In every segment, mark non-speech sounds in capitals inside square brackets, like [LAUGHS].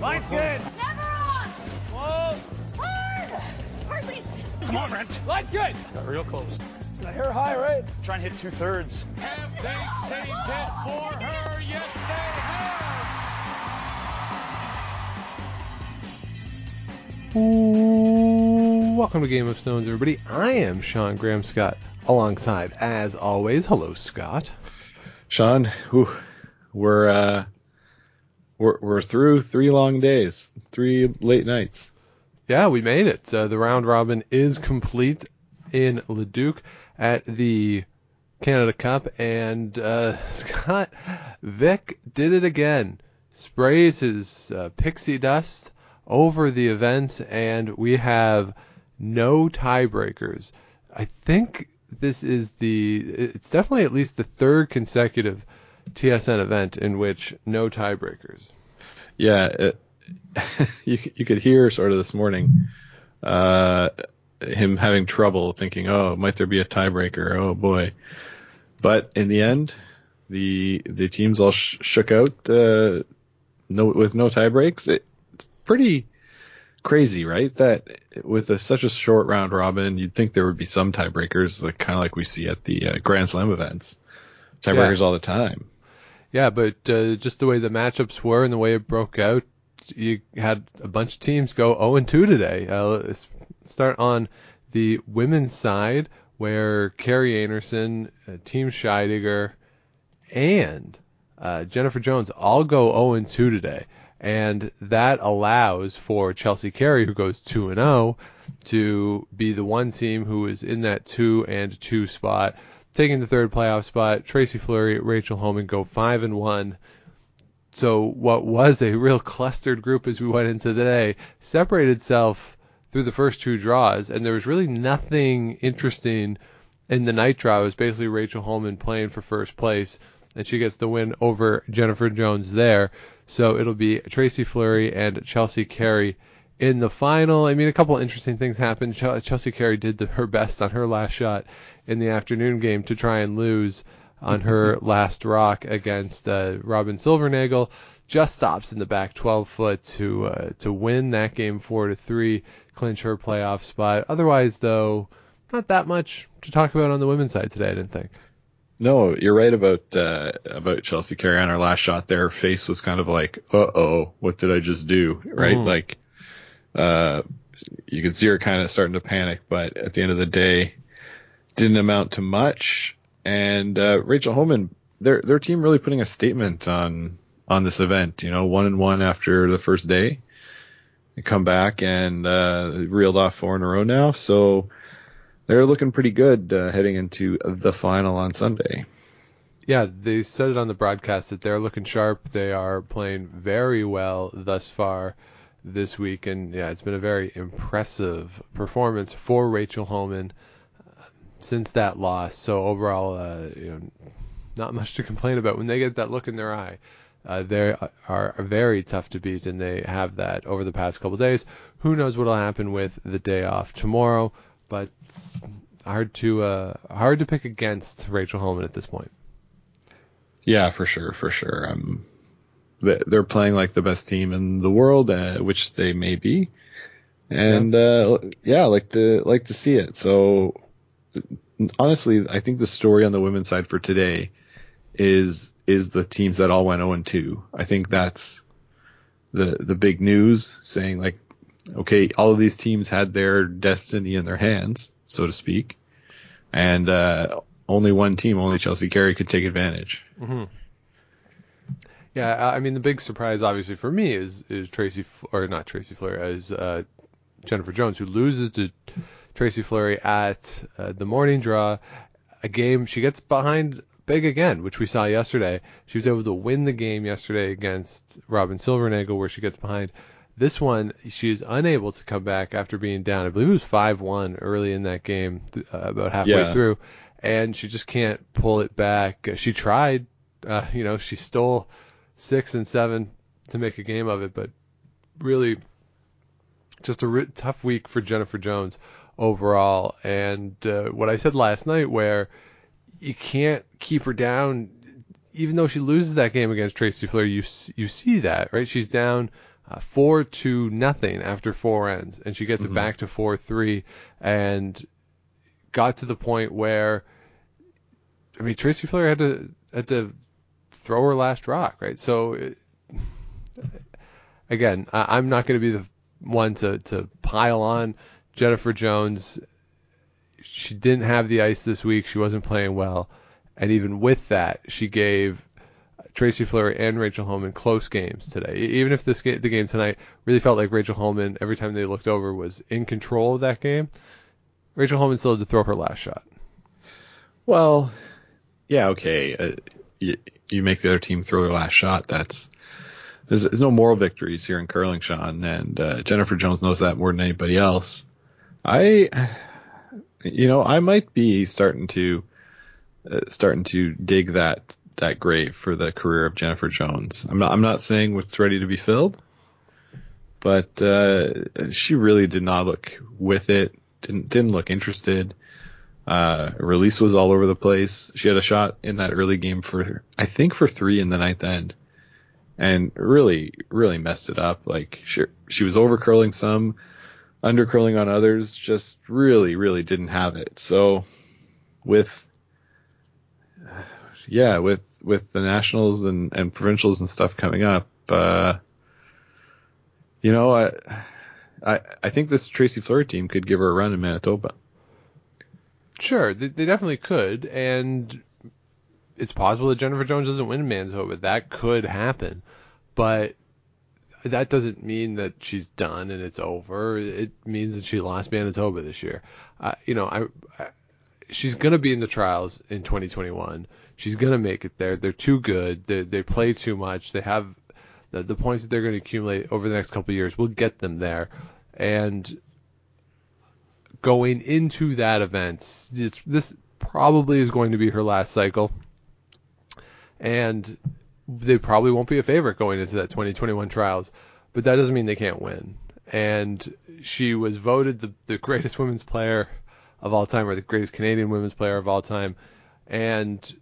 Line's good. Never on. Whoa. Hard. Hard, Lisa. Come on, Brent. Line's good. Got real close. I hear high, right? Try and hit two thirds. Have they saved it for her? Yes, they have. Ooh, welcome to Game of Stones, everybody. I am Sean Graham Scott, alongside, as always, hello, Scott. Sean, whew, we're uh, we're we're through three long days, three late nights. Yeah, we made it. Uh, the round robin is complete in Leduc at the Canada Cup, and uh, [LAUGHS] Scott Vic did it again. Sprays his uh, pixie dust over the events, and we have no tiebreakers. I think this is the. It's definitely at least the third consecutive TSN event in which no tiebreakers. Yeah, it, [LAUGHS] you you could hear sort of this morning, uh, him having trouble thinking, oh, might there be a tiebreaker? Oh boy, but in the end, the the teams all sh- shook out, uh, no with no tiebreaks. It, it's pretty crazy, right? That with a, such a short round robin, you'd think there would be some tiebreakers, like kind of like we see at the uh, Grand Slam events. Tiebreakers all the time. Yeah, but uh, just the way the matchups were and the way it broke out, you had a bunch of teams go 0 and 2 today. Uh, let's start on the women's side, where Kerri Einarson, uh, Team Scheidegger, and uh, Jennifer Jones all go 0 and 2 today, and that allows for Chelsea Carey, who goes 2 and 0, to be the one team who is in that 2 and 2 spot taking the third playoff spot. Tracy Fleury, Rachel Homan go five and one. So what was a real clustered group as we went into the day separated itself through the first two draws, and there was really nothing interesting in the night draw. It was basically Rachel Homan playing for first place, and she gets the win over Jennifer Jones there. So it'll be Tracy Fleury and Chelsea Carey in the final. I mean, a couple of interesting things happened. Chelsea Carey did the, her best on her last shot in the afternoon game to try and lose on her last rock against uh, Robyn Silvernagle. Just stops in the back 12 foot to uh, to win that game four to three, clinch her playoff spot. Otherwise, though, not that much to talk about on the women's side today. I didn't think. No, you're right about uh, about Chelsea Carey on her last shot. There, her face was kind of like, "Uh oh, what did I just do?" Right? Mm. Like, uh, you could see her kind of starting to panic. But at the end of the day, didn't amount to much. And uh, Rachel Homan, their their team really putting a statement on on this event. You know, one and one after the first day, they come back and uh, reeled off four in a row now. So they're looking pretty good uh, heading into the final on Sunday. Yeah, they said it on the broadcast that they're looking sharp. They are playing very well thus far this week, and yeah, it's been a very impressive performance for Rachel Homan since that loss. So overall, uh, you know, not much to complain about. When they get that look in their eye, uh, they are very tough to beat, and they have that over the past couple days. Who knows what'll happen with the day off tomorrow? But hard to uh, hard to pick against Rachel Homan at this point. Yeah, for sure, for sure. Um, they're playing like the best team in the world, uh, which they may be, and yeah. Uh, yeah, like to like to see it. So honestly, I think the story on the women's side for today is is the teams that all went 0 and 2. I think that's the the big news saying like okay, all of these teams had their destiny in their hands, so to speak. And uh, only one team, only Chelsea Carey could take advantage. Mm-hmm. Yeah, I mean the big surprise obviously for me is is Tracy or not Tracy Fleury is uh, Jennifer Jones who loses to Tracy Fleury at uh, the morning draw, a game she gets behind big again, which we saw yesterday. She was able to win the game yesterday against Robyn Silvernagle, where she gets behind. This one, she is unable to come back after being down. I believe it was 5-1 early in that game, uh, about halfway Yeah. through, and she just can't pull it back. She tried, uh, you know, she stole six and seven to make a game of it, but really just a re- tough week for Jennifer Jones overall. And uh, what I said last night, where you can't keep her down, even though she loses that game against Tracy Fleury, you you see that right? She's down uh, four to nothing after four ends, and she gets it back to four three, and got to the point where, I mean, Tracy Fleury had to had to throw her last rock, right? So, it, again, I, I'm not going to be the one to to pile on Jennifer Jones. She didn't have the ice this week. She wasn't playing well, and even with that, she gave Tracy Fleury and Rachel Homan close games today. Even if this ga- the game tonight really felt like Rachel Homan every time they looked over was in control of that game, Rachel Homan still had to throw her last shot. Well, yeah, okay. Uh, you, you make the other team throw their last shot. That's there's, there's no moral victories here in curling, Sean, and uh, Jennifer Jones knows that more than anybody else. I, you know, I might be starting to uh, starting to dig that that grave for the career of Jennifer Jones. I'm not I'm not saying it's ready to be filled, but uh, she really did not look with it. Didn't didn't look interested. Uh, release was all over the place. She had a shot in that early game for, I think for three in the ninth end and really, really messed it up. Like she, she was over curling some, under curling on others, just really, really didn't have it. So with, yeah, with, with the nationals and, and provincials and stuff coming up, uh, you know, I, I, I think this Tracy Fleury team could give her a run in Manitoba. Sure, they, they definitely could, and it's possible that Jennifer Jones doesn't win Manitoba. That could happen, but that doesn't mean that she's done and it's over. It means that she lost Manitoba this year. Uh, you know, I, I she's gonna be in the trials in 2021. She's gonna make it there. They're too good. They they play too much. They have the the points that they're going to accumulate over the next couple of years will get them there, and going into that event, it's, this probably is going to be her last cycle, and they probably won't be a favorite going into that 2021 trials, but that doesn't mean they can't win. And she was voted the, the greatest women's player of all time, or the greatest Canadian women's player of all time, and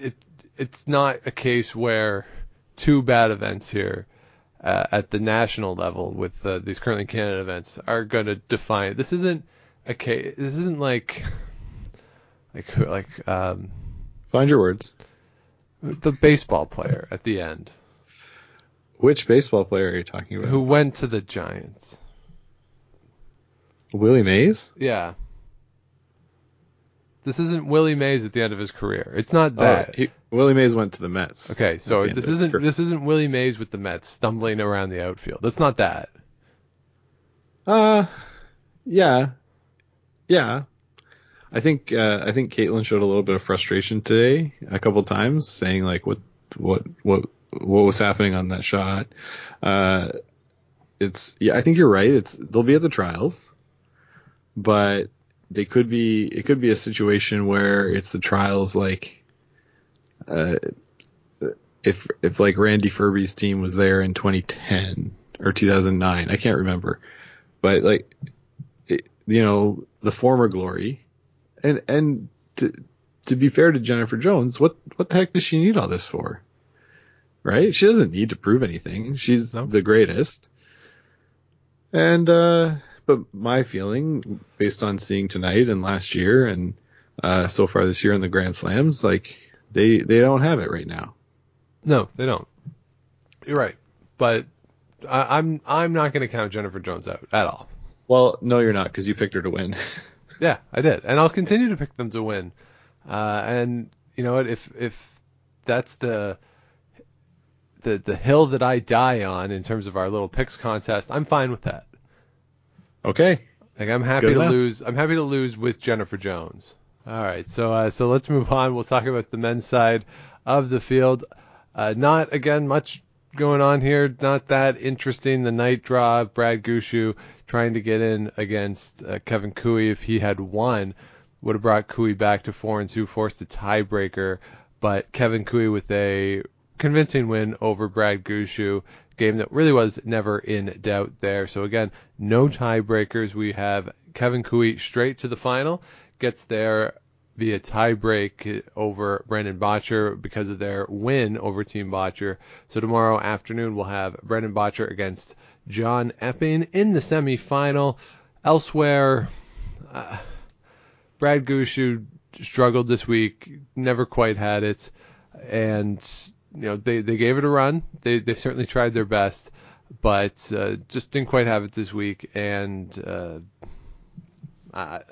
it it's not a case where two bad events here uh, at the national level with uh, these currently Canada events are going to define. This isn't a case. This isn't like like like um, Find your words. the baseball player at the end Which baseball player are you talking about? who went to the Giants. Willie Mays? Yeah. This isn't Willie Mays at the end of his career. It's not that. he, Willie Mays went to the Mets. okay, so at the end this isn't this isn't Willie Mays with the Mets stumbling around the outfield. That's not that. Uh, yeah, yeah. I think uh, I think Caitlin showed a little bit of frustration today, a couple times, saying like what what what what was happening on that shot. Uh, it's yeah, I think you're right. It's they'll be at the trials, but they could be it could be a situation where it's the trials like uh if if like Randy Ferbey's team was there in 2010 or 2009, I can't remember, but like it, you know the former glory, and and to to be fair to Jennifer Jones, what what the heck does she need all this for? Right? She doesn't need to prove anything. She's No. the greatest. And uh but my feeling based on seeing tonight and last year and uh so far this year in the Grand Slams, like they they don't have it right now. No, they don't. You're right, but I, I'm I'm not going to count Jennifer Jones out at all. Well, no, you're not because you picked her to win. [LAUGHS] Yeah, I did, and I'll continue to pick them to win. Uh, and you know what? If if that's the the the hill that I die on in terms of our little picks contest, I'm fine with that. okay. Like I'm happy Good to enough. lose. I'm happy to lose with Jennifer Jones. All right, so uh, so let's move on. We'll talk about the men's side of the field. Uh, not again much going on here. Not that interesting. The night draw. Brad Gushue trying to get in against uh, Kevin Koe. If he had won, would have brought Koe back to four and two, forced a tiebreaker. But Kevin Koe with a convincing win over Brad Gushue. Game that really was never in doubt there. So again, no tiebreakers. We have Kevin Koe straight to the final, gets there via tiebreak over Brendan Bottcher because of their win over Team Bottcher. So tomorrow afternoon we'll have Brendan Bottcher against John Epping in the semifinal. Elsewhere, uh, Brad Gushue struggled this week, never quite had it, and you know they, they gave it a run. They they certainly tried their best, but uh, just didn't quite have it this week. And uh, I,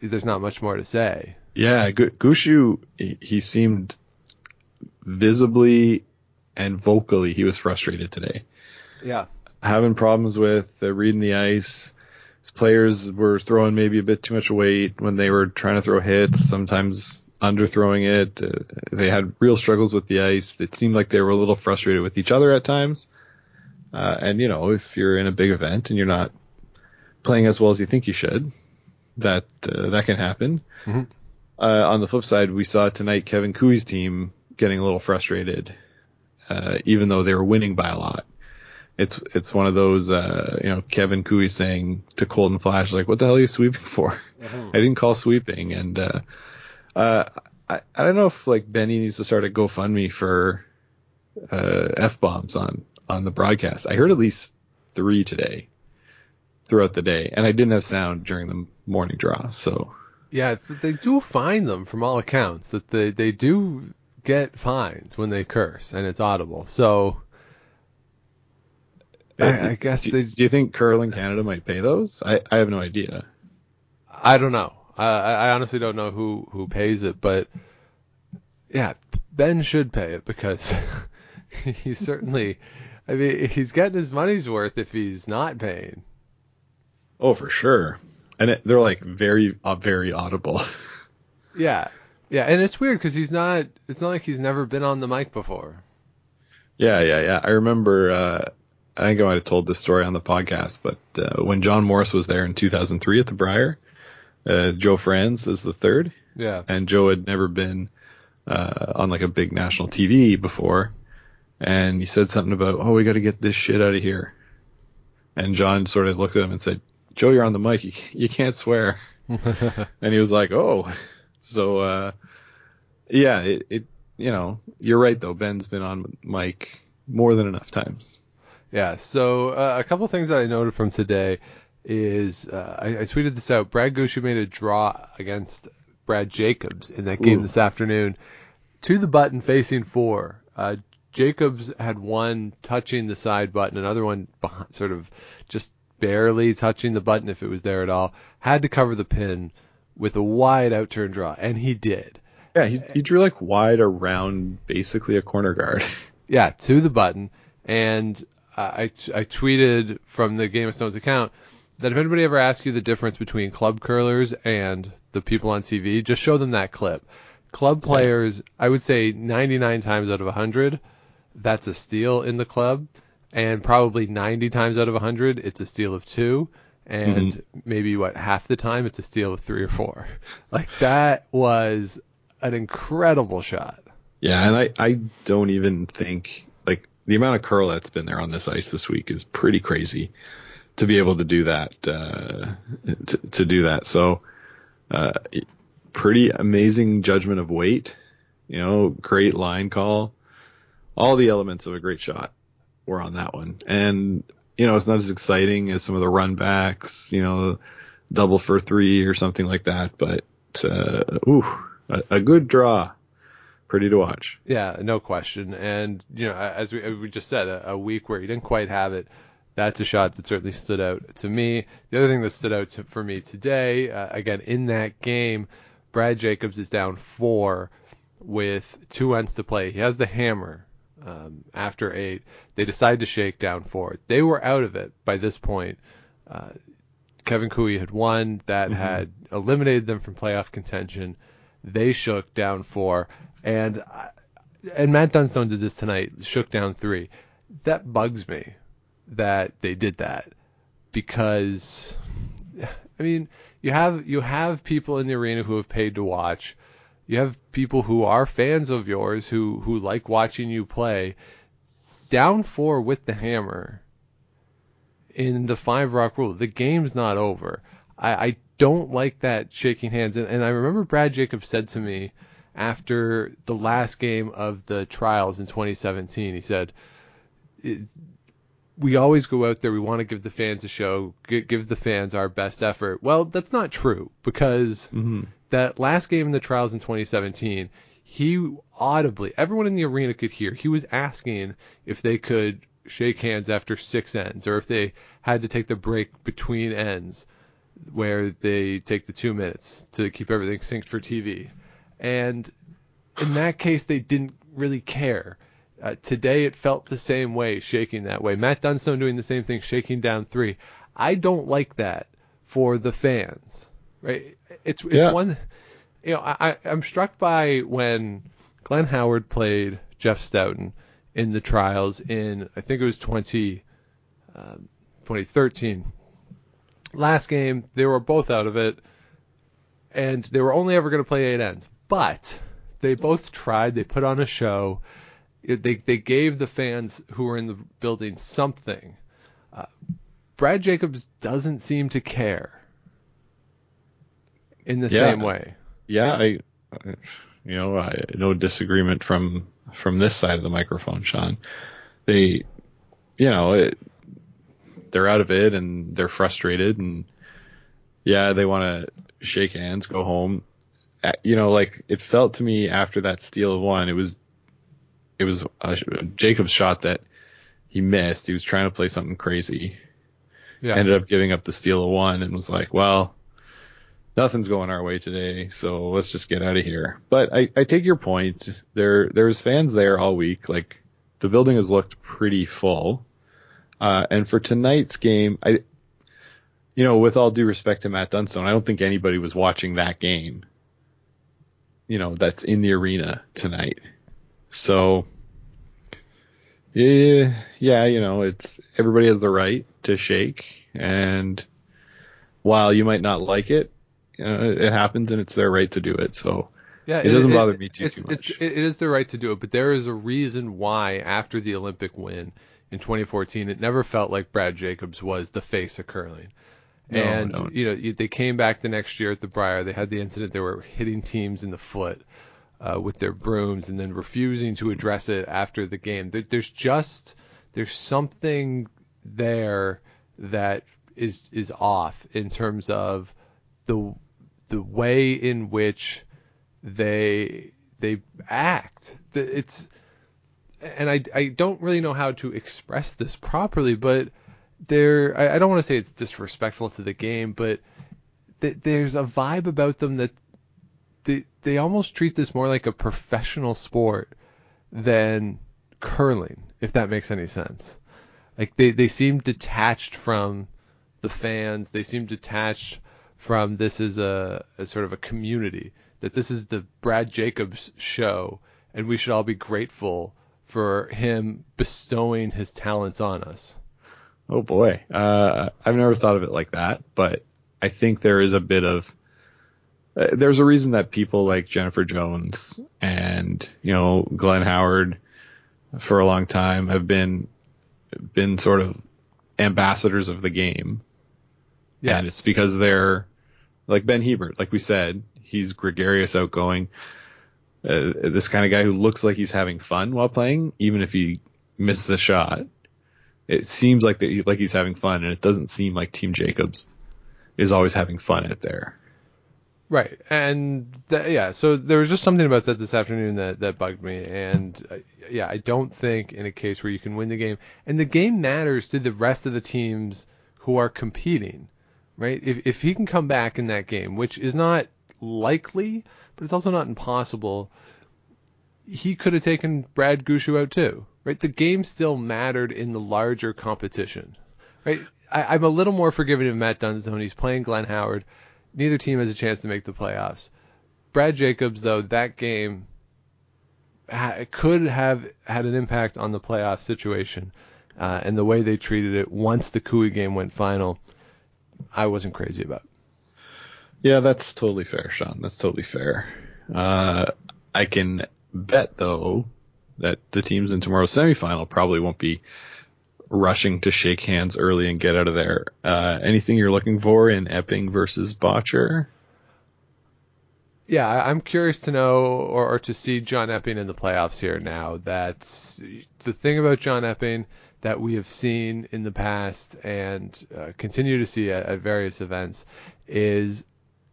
there's not much more to say. Yeah, Gu- Gushue, he, he seemed visibly and vocally he was frustrated today. Yeah. Having problems with uh, reading the ice. His players were throwing maybe a bit too much weight when they were trying to throw hits. Sometimes underthrowing it. Uh, they had real struggles with the ice. It seemed like they were a little frustrated with each other at times. Uh, and you know, if you're in a big event and you're not playing as well as you think you should, that uh, that can happen. Mm-hmm. Uh, on the flip side, we saw tonight Kevin Koe's team getting a little frustrated, uh, even though they were winning by a lot. It's it's one of those, uh, you know, Kevin Koe saying to Colton Flasch, like, "What the hell are you sweeping for? I didn't call sweeping." And uh, uh, I I don't know if like Benny needs to start a GoFundMe for uh, f bombs on on the broadcast. I heard at least three today throughout the day, and I didn't have sound during the morning draw, so Yeah, they do fine them from all accounts. That they they do get fines when they curse and it's audible. So I, I guess do, they. do you think Curling Canada might pay those? I, I have no idea. I don't know. I, I honestly don't know who who pays it, but yeah, Ben should pay it because [LAUGHS] he's certainly. I mean, he's getting his money's worth if he's not paying. Oh, for sure. And it, they're like very, uh, very audible. [LAUGHS] Yeah, yeah, and it's weird because he's not. It's not like he's never been on the mic before. yeah, yeah, yeah. I remember. Uh, I think I might have told this story on the podcast, but uh, when John Morris was there in 2003 at the Brier, uh, Joe Frans is the third, Yeah, and Joe had never been uh, on like a big national TV before, and he said something about, "Oh, we got to get this shit out of here," and John sort of looked at him and said, "Joe, you're on the mic. You, you can't swear." [LAUGHS] and he was like, "Oh." So, uh, yeah, it, it, you know, you're right though. Ben's been on mic more than enough times. Yeah. So uh, a couple things that I noted from today is uh, I, I tweeted this out. Brad Gushue made a draw against Brad Jacobs in that game Ooh. this afternoon to the button facing four. Uh, Jacobs had one touching the side button, another one behind, sort of just barely touching the button if it was there at all. Had to cover the pin with a wide out turn draw, and he did. Yeah, he, he drew like wide around basically a corner guard. [LAUGHS] Yeah, to the button. And I, I tweeted from the Game of Stones account that if anybody ever asks you the difference between club curlers and the people on TV, just show them that clip. Club players, I would say 99 times out of 100, that's a steal in the club. And probably 90 times out of 100, it's a steal of two. And maybe what, half the time, it's a steal of three or four. [LAUGHS] Like that was an incredible shot. Yeah, and I, I don't even think like the amount of curl that's been there on this ice this week is pretty crazy to be able to do that uh, to, to do that. So uh, pretty amazing judgment of weight, you know, great line call, all the elements of a great shot were on that one. And you know, it's not as exciting as some of the run backs, you know, double for three or something like that, but uh, ooh, a, a good draw pretty to watch. Yeah, no question. And you know, as we, we just said, a, a week where he didn't quite have it. That's a shot that certainly stood out to me. The other thing that stood out to, for me today, uh, again in that game, Brad Jacobs is down four with two ends to play. He has the hammer um, after eight. They decide to shake down four. They were out of it by this point. Uh, Kevin Koe had won. That had eliminated them from playoff contention. They shook down four, and I- and Matt Dunstone did this tonight. Shook down three. That bugs me that they did that because I mean you have you have people in the arena who have paid to watch. You have people who are fans of yours who who like watching you play. Down four with the hammer in the five rock rule. The game's not over. I, I don't like that shaking hands. And, and I remember Brad Jacobs said to me after the last game of the trials in 2017, he said, we always go out there. We want to give the fans a show, give the fans our best effort. Well, that's not true because Mm-hmm. That last game in the trials in 2017, he audibly, everyone in the arena could hear, he was asking if they could shake hands after six ends or if they had to take the break between ends where they take the two minutes to keep everything synced for TV. And in that case, they didn't really care. Uh, today, it felt the same way, shaking that way. Matt Dunstone doing the same thing, shaking down three. I don't like that for the fans, right? It's it's Yeah. one, you know, I, I'm struck by when Glenn Howard played Jeff Stoughton in the trials in I think it was 20, um, 2013. Last game, they were both out of it, and they were only ever going to play eight ends. But they both tried. They put on a show. It- They they gave the fans who were in the building something. Uh, Brad Jacobs doesn't seem to care in the Yeah. same way. yeah, I, you know, I, no disagreement from from this side of the microphone, Sean. They, you know, it, they're out of it and they're frustrated and yeah, they want to shake hands, go home. You know, like it felt to me after that steal of one, it was, it was a Jacob's shot that he missed. He was trying to play something crazy Yeah. ended up giving up the steal of one and was like, well, nothing's going our way today, so let's just get out of here. But I, I take your point. There there's fans there all week. Like the building has looked pretty full. Uh, and for tonight's game, I, you know, with all due respect to Matt Dunstone, I don't think anybody was watching that game. You know, that's in the arena tonight. So, yeah, yeah, you know, it's everybody has the right to shake, and while you might not like it, you know, it happens and it's their right to do it. So, Yeah, It doesn't bother me too, too much. it is the right to do it, but there is a reason why after the Olympic win in 2014, it never felt like Brad Jacobs was the face of curling. No, and no. you know they came back the next year at the Brier. They had the incident. They were hitting teams in the foot uh, with their brooms and then refusing to address it after the game. There, there's just there's something there that is is off in terms of the the way in which they they act. It's and I I don't really know how to express this properly, but there I, I don't want to say it's disrespectful to the game, but th- there's a vibe about them that they they almost treat this more like a professional sport than curling, if that makes any sense. Like they they seem detached from the fans. They seem detached from this is a, a sort of a community. That this is the Brad Jacobs show, and we should all be grateful for him bestowing his talents on us. oh boy, uh, I've never thought of it like that, but I think there is a bit of uh, there's a reason that people like Jennifer Jones and you know Glenn Howard for a long time have been been sort of ambassadors of the game. And it's because they're like Ben Hebert, like we said, he's gregarious, outgoing. Uh, this kind of guy who looks like he's having fun while playing, even if he misses a shot. It seems like that, he- like he's having fun, and it doesn't seem like Team Jacobs is always having fun out there. Right, and th- yeah, so there was just something about that this afternoon that that bugged me, and uh, yeah, I don't think in a case where you can win the game, and the game matters to the rest of the teams who are competing, right? If if he can come back in that game, which is not likely, but it's also not impossible, he could have taken Brad Gushue out too, right? The game still mattered in the larger competition, right? I, I'm a little more forgiving of Matt Dunstone. He's playing Glenn Howard. Neither team has a chance to make the playoffs. Brad Jacobs, though, that game ha- could have had an impact on the playoff situation uh, and the way they treated it once the Koe game went final. I wasn't crazy about. Yeah, that's totally fair, Sean. That's totally fair. Uh, I can bet though that the teams in tomorrow's semifinal probably won't be rushing to shake hands early and get out of there. Uh, anything you're looking for in Epping versus Bottcher? Yeah, I- I'm curious to know or, or to see John Epping in the playoffs here now. That's the thing about John Epping that we have seen in the past and uh, continue to see at, at various events is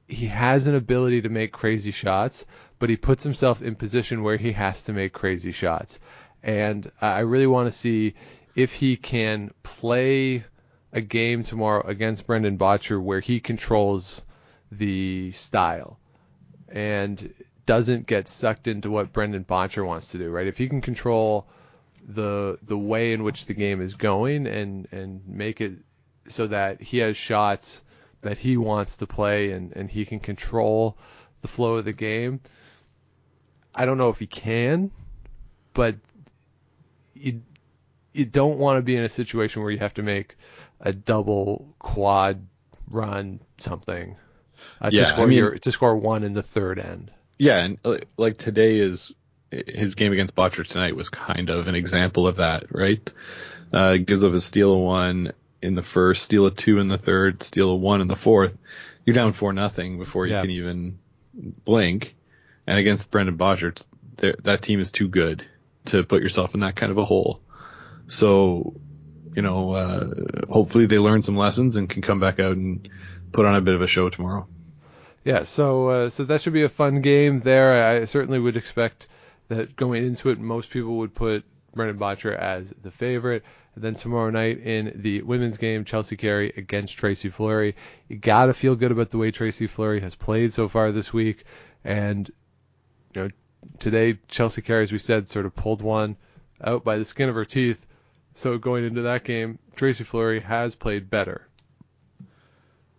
he has an ability to make crazy shots, but he puts himself in position where he has to make crazy shots. And I really want to see if he can play a game tomorrow against Brendan Bottcher where he controls the style and doesn't get sucked into what Brendan Bottcher wants to do, right? If he can control the the way in which the game is going and and make it so that he has shots that he wants to play and and he can control the flow of the game. I don't know if he can, but you you don't want to be in a situation where you have to make a double quad run something uh, Yeah, to score I mean- your to score one in the third end. Yeah, and like today is his game against Bottcher tonight was kind of an example of that, right? Uh, gives up a steal of one in the first, steal a two in the third, steal a one in the fourth. You're down four nothing before you Yeah. can even blink. And against Brendan Bottcher, that team is too good to put yourself in that kind of a hole. So, you know, uh, hopefully they learn some lessons and can come back out and put on a bit of a show tomorrow. Yeah, so uh, so that should be a fun game there. I certainly would expect that going into it, most people would put Brendan Bottcher as the favorite. And then tomorrow night in the women's game, Chelsea Carey against Tracy Fleury. You got to feel good about the way Tracy Fleury has played so far this week. And you know, today Chelsea Carey, as we said, sort of pulled one out by the skin of her teeth. So going into that game, Tracy Fleury has played better.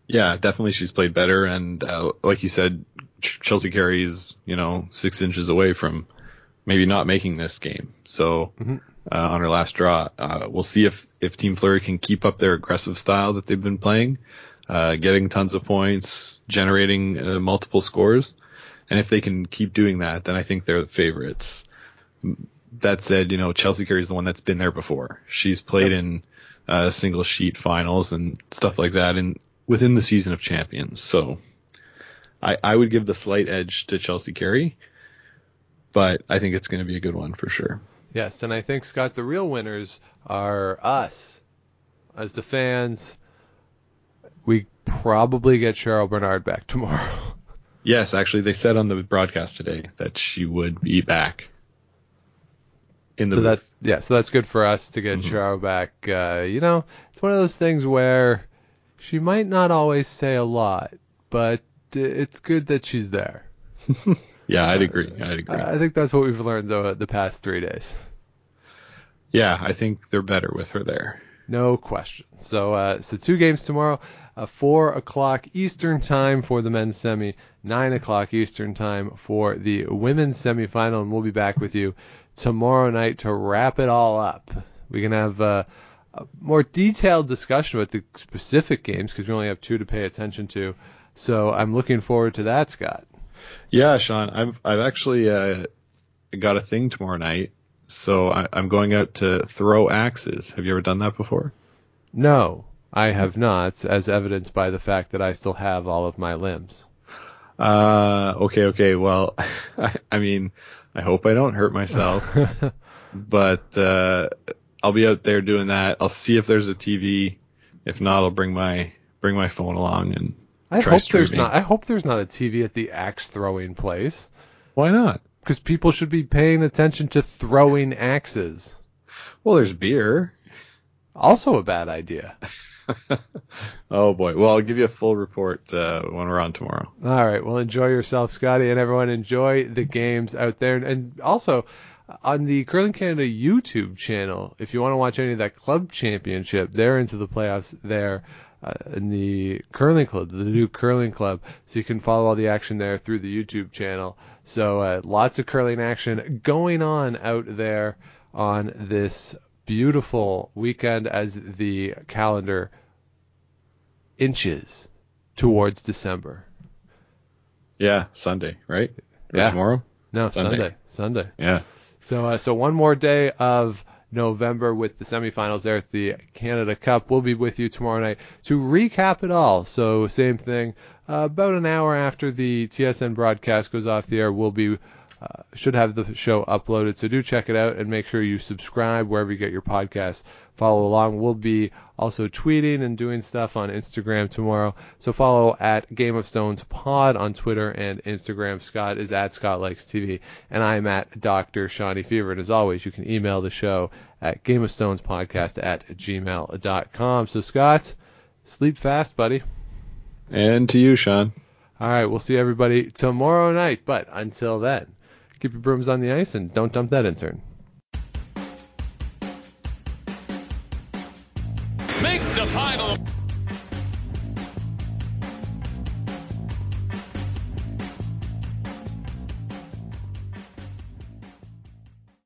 Yeah, definitely she's played better, and uh, like you said, Ch- Chelsea Carey is you know six inches away from maybe not making this game. So Mhm. uh, on her last draw, uh, we'll see if if Team Fleury can keep up their aggressive style that they've been playing, uh, getting tons of points, generating uh, multiple scores, and if they can keep doing that, then I think they're the favorites. That said, you know Chelsea Carey is the one that's been there before. She's played in uh, single sheet finals and stuff like that, and within the season of champions. So I, I would give the slight edge to Chelsea Carey, but I think it's going to be a good one for sure. Yes, and I think Scott, the real winners are us as the fans. We probably get Cheryl Bernard back [LAUGHS] tomorrow. Yes, actually, they said on the broadcast today that she would be back in the so booth. that's yeah, so that's good for us to get Mhm. Cheryl back. Uh, you know, it's one of those things where she might not always say a lot, but uh, it's good that she's there. [LAUGHS] yeah, I'd agree. I'd agree. I think that's what we've learned though the past three days. yeah, I think they're better with her there. No question. So, uh, so two games tomorrow, uh, four o'clock Eastern time for the men's semi, nine o'clock Eastern time for the women's semifinal, and we'll be back with you tomorrow night to wrap it all up. We can have uh, a more detailed discussion about the specific games because we only have two to pay attention to. So I'm looking forward to that, Scott. Yeah, Sean, I've I've actually uh, got a thing tomorrow night, so I, I'm going out to throw axes. Have you ever done that before? No, I have not, as evidenced by the fact that I still have all of my limbs. Uh, okay, okay. Well, [LAUGHS] I, I mean, I hope I don't hurt myself, [LAUGHS] but uh, I'll be out there doing that. I'll see if there's a TV. If not, I'll bring my bring my phone along and I try hope there's streaming. not. I hope there's not a TV at the axe throwing place Why not? because people should be paying attention to throwing axes. Well, there's beer. Also a bad idea. [LAUGHS] Oh boy. Well, I'll give you a full report uh, when we're on tomorrow. All right. Well, enjoy yourself, Scotty, and everyone enjoy the games out there. And, and also on the Curling Canada YouTube channel, if you want to watch any of that club championship, they're into the playoffs there. Uh, in the curling club, the new curling club, so you can follow all the action there through the YouTube channel. So uh, lots of curling action going on out there on this beautiful weekend as the calendar inches towards December. Yeah, Sunday, right? Or Yeah. Tomorrow. No, Sunday. Sunday. Sunday. Yeah. So, uh, so one more day of November with the semifinals there at the Canada Cup. We'll be with you tomorrow night to recap it all. So same thing, uh, about an hour after the TSN broadcast goes off the air, we'll be uh, should have the show uploaded. So do check it out and make sure you subscribe wherever you get your podcasts. Follow along. We'll be also tweeting and doing stuff on Instagram tomorrow. So follow at Game of Stones Pod on Twitter and Instagram. Scott is at Scott Likes TV, and I'm at Dr. Shawnee Fever. And as always, you can email the show at Game of Stones Podcast at gmail.com. So Scott, sleep fast, buddy. And to you, Sean. All right, we'll see everybody tomorrow night. But until then, keep your brooms on the ice and don't dump that intern.